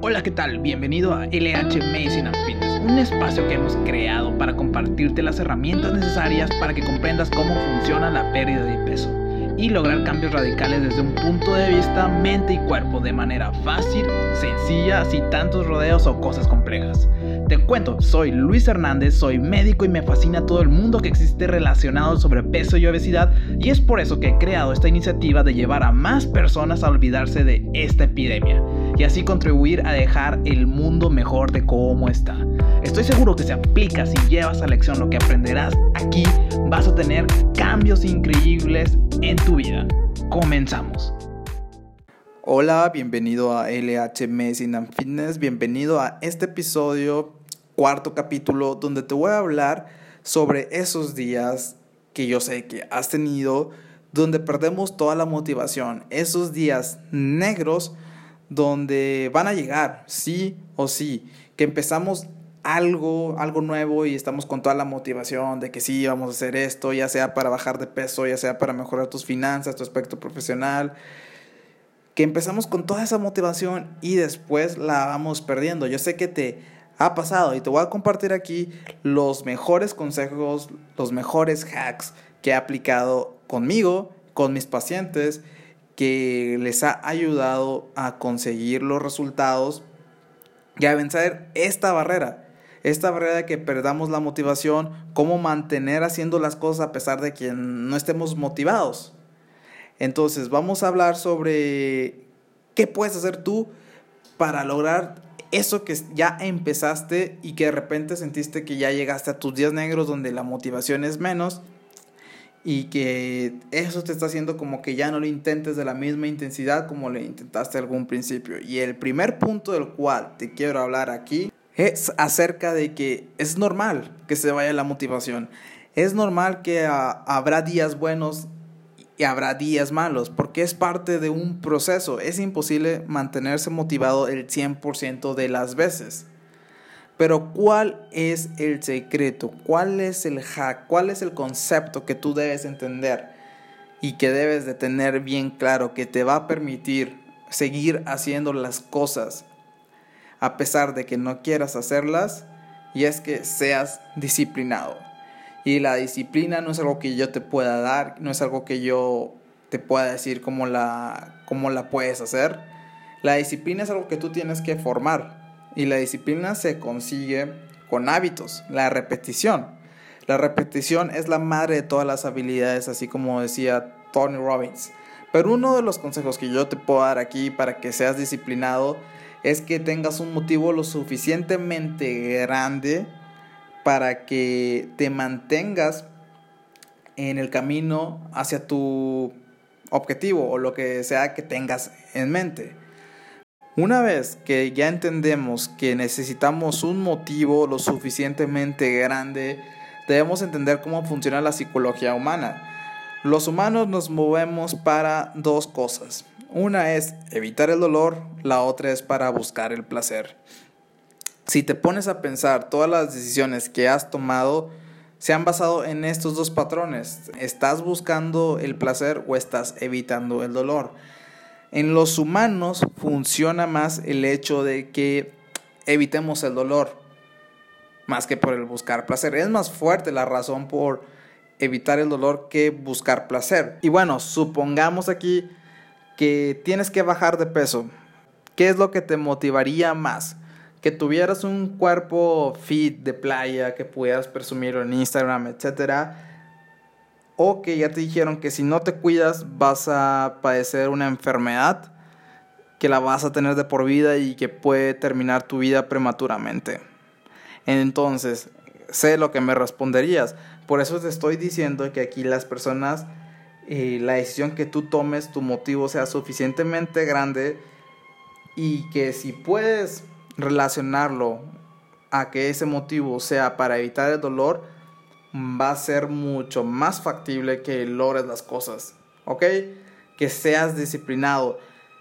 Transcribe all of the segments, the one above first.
Hola, ¿qué tal? Bienvenido a LH Medicine and Fitness, un espacio que hemos creado para compartirte las herramientas necesarias para que comprendas cómo funciona la pérdida de peso y lograr cambios radicales desde un punto de vista mente y cuerpo de manera fácil, sencilla, sin tantos rodeos o cosas complejas. Te cuento, soy Luis Hernández, soy médico y me fascina todo el mundo que existe relacionado sobre peso y obesidad y es por eso que he creado esta iniciativa de llevar a más personas a olvidarse de esta epidemia y así contribuir a dejar el mundo mejor de cómo está. Estoy seguro que si aplicas y llevas a lección lo que aprenderás aquí, vas a tener cambios increíbles en tu vida. Comenzamos. Hola, bienvenido a LH Medicine and Fitness, bienvenido a este episodio, cuarto capítulo, donde te voy a hablar sobre esos días que yo sé que has tenido, donde perdemos toda la motivación, esos días negros donde van a llegar, sí o sí, que empezamos algo, algo nuevo y estamos con toda la motivación de que sí, vamos a hacer esto, ya sea para bajar de peso, ya sea para mejorar tus finanzas, tu aspecto profesional, que empezamos con toda esa motivación y después la vamos perdiendo. Yo sé que te ha pasado y te voy a compartir aquí los mejores consejos, los mejores hacks que he aplicado conmigo, con mis pacientes, que les ha ayudado a conseguir los resultados y a vencer esta barrera esta barrera de que perdamos la motivación, cómo mantener haciendo las cosas a pesar de que no estemos motivados. Entonces, vamos a hablar sobre qué puedes hacer tú para lograr eso que ya empezaste y que de repente sentiste que ya llegaste a tus días negros donde la motivación es menos y que eso te está haciendo como que ya no lo intentes de la misma intensidad como lo intentaste algún principio. Y el primer punto del cual te quiero hablar aquí es acerca de que es normal que se vaya la motivación. Es normal que ah, habrá días buenos y habrá días malos, porque es parte de un proceso. Es imposible mantenerse motivado el 100% de las veces. Pero ¿cuál es el secreto? ¿Cuál es el hack? ¿Cuál es el concepto que tú debes entender y que debes de tener bien claro que te va a permitir seguir haciendo las cosas a pesar de que no quieras hacerlas, y es que seas disciplinado. Y la disciplina no es algo que yo te pueda dar, no es algo que yo te pueda decir cómo la, cómo la puedes hacer. La disciplina es algo que tú tienes que formar. Y la disciplina se consigue con hábitos, la repetición. La repetición es la madre de todas las habilidades, así como decía Tony Robbins. Pero uno de los consejos que yo te puedo dar aquí para que seas disciplinado es que tengas un motivo lo suficientemente grande para que te mantengas en el camino hacia tu objetivo o lo que sea que tengas en mente. Una vez que ya entendemos que necesitamos un motivo lo suficientemente grande, debemos entender cómo funciona la psicología humana. Los humanos nos movemos para dos cosas. Una es evitar el dolor, la otra es para buscar el placer. Si te pones a pensar, todas las decisiones que has tomado se han basado en estos dos patrones. ¿Estás buscando el placer o estás evitando el dolor? En los humanos funciona más el hecho de que evitemos el dolor más que por el buscar placer. Es más fuerte la razón por evitar el dolor que buscar placer. Y bueno, supongamos aquí que tienes que bajar de peso, ¿qué es lo que te motivaría más? Que tuvieras un cuerpo fit de playa, que pudieras presumir en Instagram, etcétera. O que ya te dijeron que si no te cuidas vas a padecer una enfermedad que la vas a tener de por vida y que puede terminar tu vida prematuramente. Entonces, sé lo que me responderías. Por eso te estoy diciendo que aquí las personas eh, la decisión que tú tomes, tu motivo sea suficientemente grande y que si puedes relacionarlo a que ese motivo sea para evitar el dolor, va a ser mucho más factible que logres las cosas, ¿ok? Que seas disciplinado.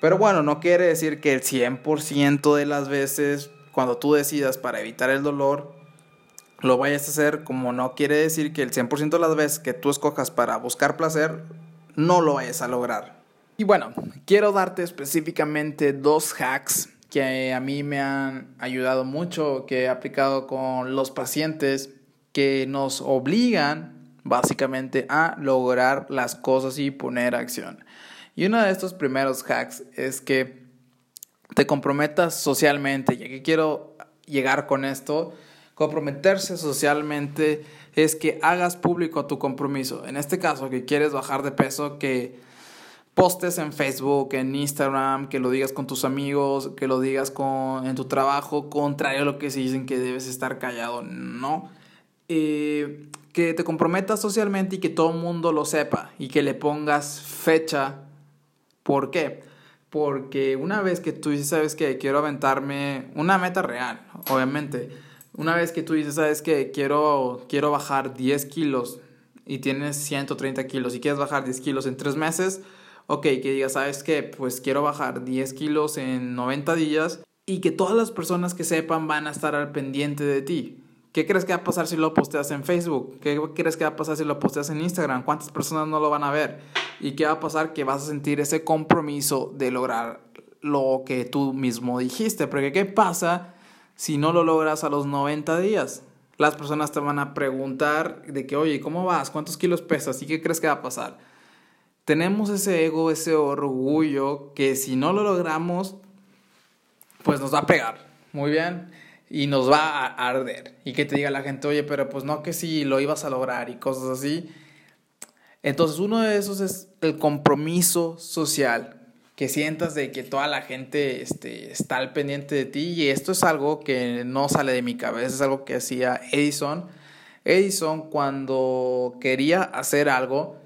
Pero bueno, no quiere decir que el 100% de las veces cuando tú decidas para evitar el dolor, lo vayas a hacer, como no quiere decir que el 100% de las veces que tú escojas para buscar placer, no lo vayas a lograr. Y bueno, quiero darte específicamente dos hacks que a mí me han ayudado mucho, que he aplicado con los pacientes, que nos obligan básicamente a lograr las cosas y poner acción. Y uno de estos primeros hacks es que te comprometas socialmente. Y aquí quiero llegar con esto. Comprometerse socialmente es que hagas público tu compromiso. En este caso, que quieres bajar de peso, que postes en Facebook, en Instagram, que lo digas con tus amigos, que lo digas con, en tu trabajo, contrario a lo que se dicen que debes estar callado. No. Eh, que te comprometas socialmente y que todo el mundo lo sepa y que le pongas fecha. ¿Por qué? Porque una vez que tú dices, sabes que quiero aventarme una meta real, obviamente. Una vez que tú dices, sabes que quiero, quiero bajar 10 kilos y tienes 130 kilos y quieres bajar 10 kilos en 3 meses, ok, que digas, sabes que pues quiero bajar 10 kilos en 90 días y que todas las personas que sepan van a estar al pendiente de ti. ¿Qué crees que va a pasar si lo posteas en Facebook? ¿Qué crees que va a pasar si lo posteas en Instagram? ¿Cuántas personas no lo van a ver? ¿Y qué va a pasar? Que vas a sentir ese compromiso de lograr lo que tú mismo dijiste. Porque ¿qué pasa si no lo logras a los 90 días? Las personas te van a preguntar de que, oye, ¿cómo vas? ¿Cuántos kilos pesas? ¿Y qué crees que va a pasar? Tenemos ese ego, ese orgullo que si no lo logramos, pues nos va a pegar. Muy bien y nos va a arder. Y que te diga la gente, oye, pero pues no que si lo ibas a lograr y cosas así. Entonces uno de esos es el compromiso social, que sientas de que toda la gente este, está al pendiente de ti y esto es algo que no sale de mi cabeza, es algo que hacía Edison. Edison cuando quería hacer algo,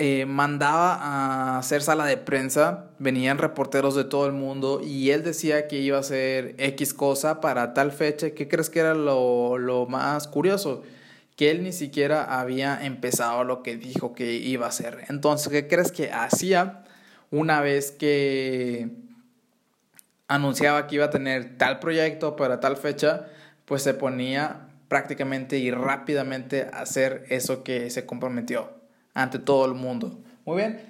eh, mandaba a hacer sala de prensa, venían reporteros de todo el mundo y él decía que iba a hacer X cosa para tal fecha. ¿Qué crees que era lo, lo más curioso? Que él ni siquiera había empezado lo que dijo que iba a hacer. Entonces, ¿qué crees que hacía una vez que anunciaba que iba a tener tal proyecto para tal fecha? Pues se ponía prácticamente y rápidamente a hacer eso que se comprometió ante todo el mundo. Muy bien.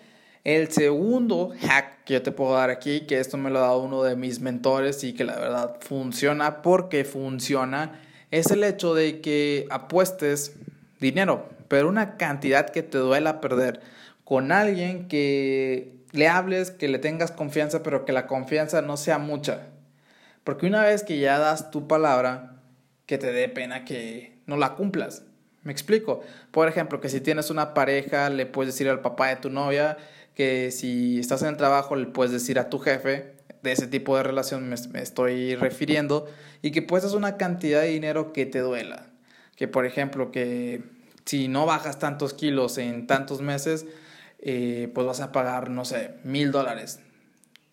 El segundo hack que yo te puedo dar aquí, que esto me lo ha dado uno de mis mentores y que la verdad funciona porque funciona, es el hecho de que apuestes dinero, pero una cantidad que te duela perder con alguien que le hables, que le tengas confianza, pero que la confianza no sea mucha. Porque una vez que ya das tu palabra, que te dé pena que no la cumplas. Me explico. Por ejemplo, que si tienes una pareja, le puedes decir al papá de tu novia, que si estás en el trabajo, le puedes decir a tu jefe, de ese tipo de relación me, estoy refiriendo, y que puestas una cantidad de dinero que te duela. Que por ejemplo, que si no bajas tantos kilos en tantos meses, eh, pues vas a pagar, no sé, mil dólares.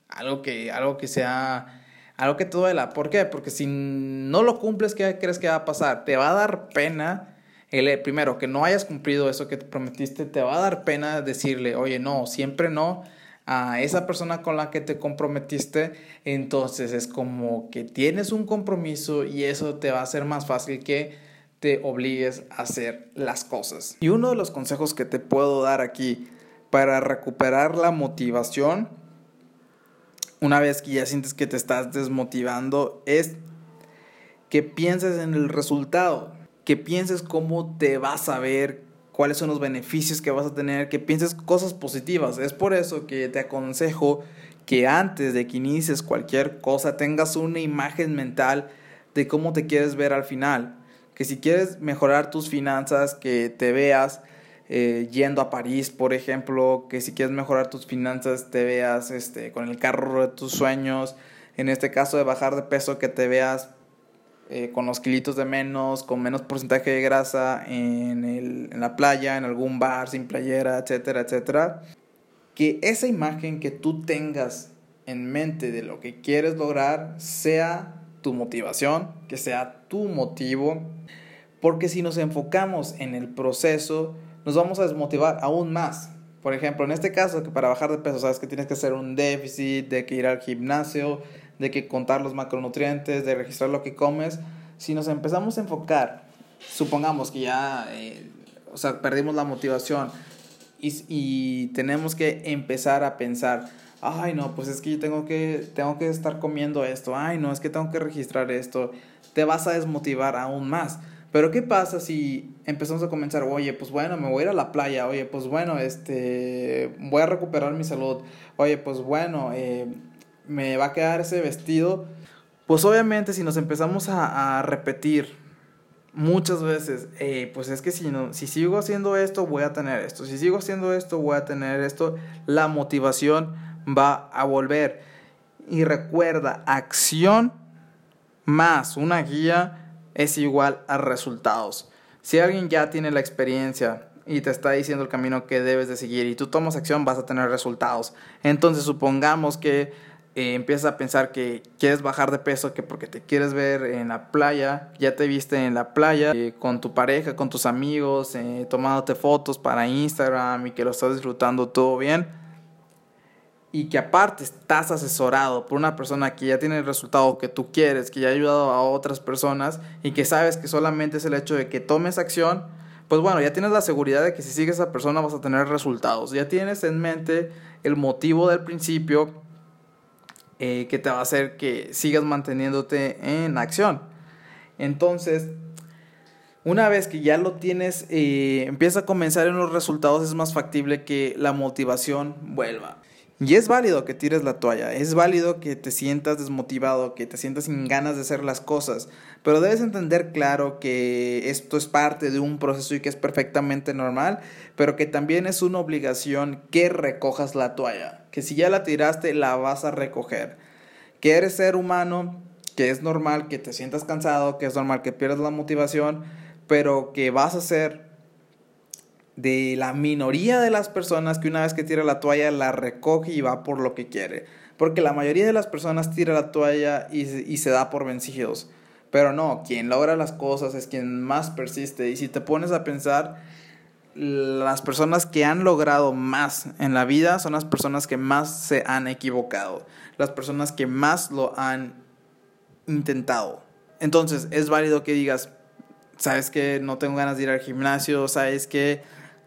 Algo que, algo que sea, algo que te duela. ¿Por qué? Porque si no lo cumples, ¿qué crees que va a pasar? Te va a dar pena el, primero, que no hayas cumplido eso que te prometiste, te va a dar pena decirle, oye, no, siempre no a esa persona con la que te comprometiste, entonces es como que tienes un compromiso y eso te va a hacer más fácil que te obligues a hacer las cosas. Y uno de los consejos que te puedo dar aquí para recuperar la motivación, una vez que ya sientes que te estás desmotivando, es que pienses en el resultado que pienses cómo te vas a ver, cuáles son los beneficios que vas a tener, que pienses cosas positivas. Es por eso que te aconsejo que antes de que inicies cualquier cosa tengas una imagen mental de cómo te quieres ver al final. Que si quieres mejorar tus finanzas, que te veas eh, yendo a París, por ejemplo, que si quieres mejorar tus finanzas, te veas este, con el carro de tus sueños. En este caso de bajar de peso, que te veas eh, con los kilitos de menos, con menos porcentaje de grasa en, el, en la playa, en algún bar sin playera, etcétera, etcétera. Que esa imagen que tú tengas en mente de lo que quieres lograr sea tu motivación, que sea tu motivo, porque si nos enfocamos en el proceso, nos vamos a desmotivar aún más. Por ejemplo, en este caso, que para bajar de peso sabes que tienes que hacer un déficit, de que ir al gimnasio, de que contar los macronutrientes, de registrar lo que comes, si nos empezamos a enfocar, supongamos que ya, eh, o sea, perdimos la motivación y, y tenemos que empezar a pensar, ay no, pues es que yo tengo que, tengo que estar comiendo esto, ay no, es que tengo que registrar esto, te vas a desmotivar aún más. Pero ¿qué pasa si empezamos a comenzar, oye, pues bueno, me voy a ir a la playa, oye, pues bueno, este, voy a recuperar mi salud, oye, pues bueno, eh, me va a quedar ese vestido? Pues obviamente si nos empezamos a, repetir muchas veces, eh, pues es que si, no, si sigo haciendo esto, voy a tener esto, si sigo haciendo esto, voy a tener esto, la motivación va a volver. Y recuerda, acción más una guía es igual a resultados. Si alguien ya tiene la experiencia y te está diciendo el camino que debes de seguir y tú tomas acción, vas a tener resultados. Entonces supongamos que eh, empiezas a pensar que quieres bajar de peso, que porque te quieres ver en la playa, ya te viste en la playa eh, con tu pareja, con tus amigos, eh, tomándote fotos para Instagram y que lo estás disfrutando todo bien. Y que aparte estás asesorado por una persona que ya tiene el resultado que tú quieres, que ya ha ayudado a otras personas y que sabes que solamente es el hecho de que tomes acción, pues bueno, ya tienes la seguridad de que si sigues a esa persona vas a tener resultados. Ya tienes en mente el motivo del principio eh, que te va a hacer que sigas manteniéndote en acción. Entonces, una vez que ya lo tienes, eh, empieza a comenzar en los resultados, es más factible que la motivación vuelva. Y es válido que tires la toalla, es válido que te sientas desmotivado, que te sientas sin ganas de hacer las cosas, pero debes entender claro que esto es parte de un proceso y que es perfectamente normal, pero que también es una obligación que recojas la toalla, que si ya la tiraste la vas a recoger, que eres ser humano, que es normal que te sientas cansado, que es normal que pierdas la motivación, pero que vas a ser de la minoría de las personas que una vez que tira la toalla la recoge y va por lo que quiere. Porque la mayoría de las personas tira la toalla y, y, se da por vencidos. Pero no, quien logra las cosas es quien más persiste. Y si te pones a pensar, las personas que han logrado más en la vida son las personas que más se han equivocado. Las personas que más lo han intentado. Entonces es válido que digas, sabes que no tengo ganas de ir al gimnasio, sabes que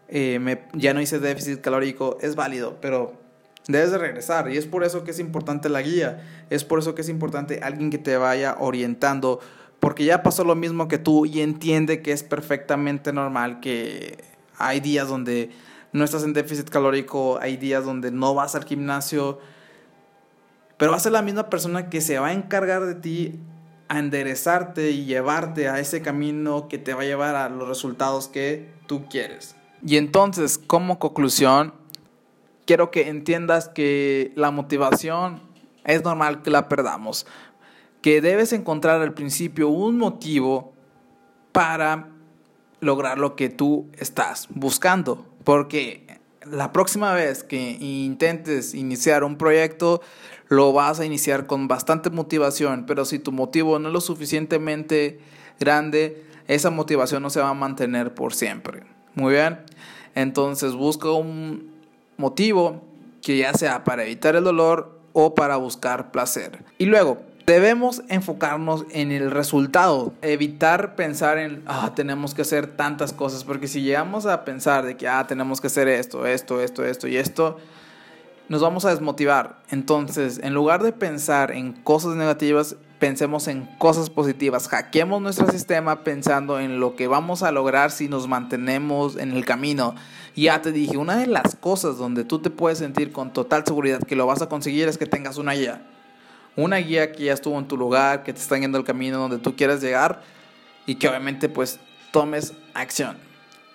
eh, me, ya no hice déficit calórico, es válido, pero debes de regresar. Y es por eso que es importante la guía, es por eso que es importante alguien que te vaya orientando, porque ya pasó lo mismo que tú y entiende que es perfectamente normal que hay días donde no estás en déficit calórico, hay días donde no vas al gimnasio, pero va a ser la misma persona que se va a encargar de ti a enderezarte y llevarte a ese camino que te va a llevar a los resultados que tú quieres. Y entonces, como conclusión, quiero que entiendas que la motivación es normal que la perdamos, que debes encontrar al principio un motivo para lograr lo que tú estás buscando, porque la próxima vez que intentes iniciar un proyecto, lo vas a iniciar con bastante motivación, pero si tu motivo no es lo suficientemente grande, esa motivación no se va a mantener por siempre. Muy bien. Entonces busca un motivo que ya sea para evitar el dolor o para buscar placer. Y luego, debemos enfocarnos en el resultado, evitar pensar en, ah, tenemos que hacer tantas cosas, porque si llegamos a pensar de que, ah, tenemos que hacer esto, esto, esto, esto y esto, nos vamos a desmotivar. Entonces, en lugar de pensar en cosas negativas, pensemos en cosas positivas, hackeemos nuestro sistema pensando en lo que vamos a lograr si nos mantenemos en el camino. Ya te dije, una de las cosas donde tú te puedes sentir con total seguridad que lo vas a conseguir es que tengas una guía. Una guía que ya estuvo en tu lugar, que te está yendo el camino donde tú quieres llegar y que obviamente pues tomes acción.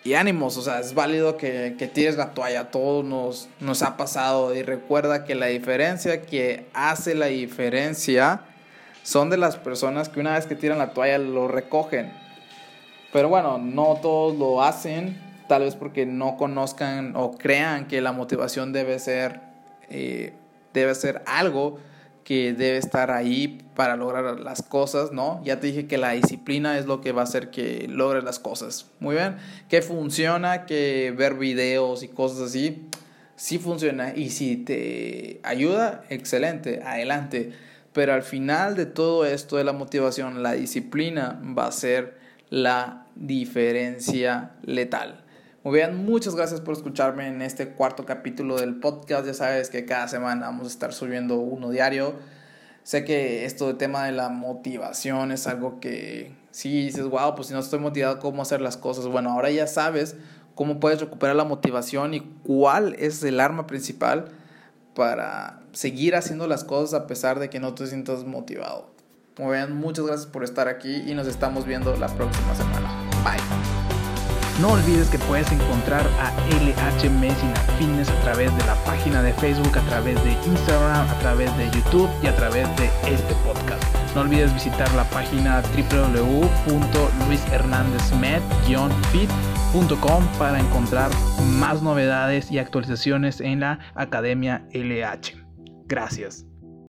Y ánimos, o sea, es válido que, que tires la toalla, todo nos, nos ha pasado y recuerda que la diferencia que hace la diferencia son de las personas que una vez que tiran la toalla lo recogen. Pero bueno, no todos lo hacen, tal vez porque no conozcan o crean que la motivación debe ser, eh, debe ser algo que debe estar ahí para lograr las cosas, ¿no? Ya te dije que la disciplina es lo que va a hacer que logres las cosas. Muy bien, que funciona, que ver videos y cosas así, sí funciona. Y si te ayuda, excelente, adelante. Pero al final de todo esto de la motivación, la disciplina va a ser la diferencia letal. Muy bien, muchas gracias por escucharme en este cuarto capítulo del podcast. Ya sabes que cada semana vamos a estar subiendo uno diario. Sé que esto del tema de la motivación es algo que sí dices, wow, pues si no estoy motivado, ¿cómo hacer las cosas? Bueno, ahora ya sabes cómo puedes recuperar la motivación y cuál es el arma principal para seguir haciendo las cosas a pesar de que no te sientas motivado. Muy bien, muchas gracias por estar aquí y nos estamos viendo la próxima semana. Bye. No olvides que puedes encontrar a LH Messina Fitness a través de la página de Facebook, a través de Instagram, a través de YouTube y a través de este podcast. No olvides visitar la página www.luishernandezmed-fit.com para encontrar más novedades y actualizaciones en la Academia LH. Gracias.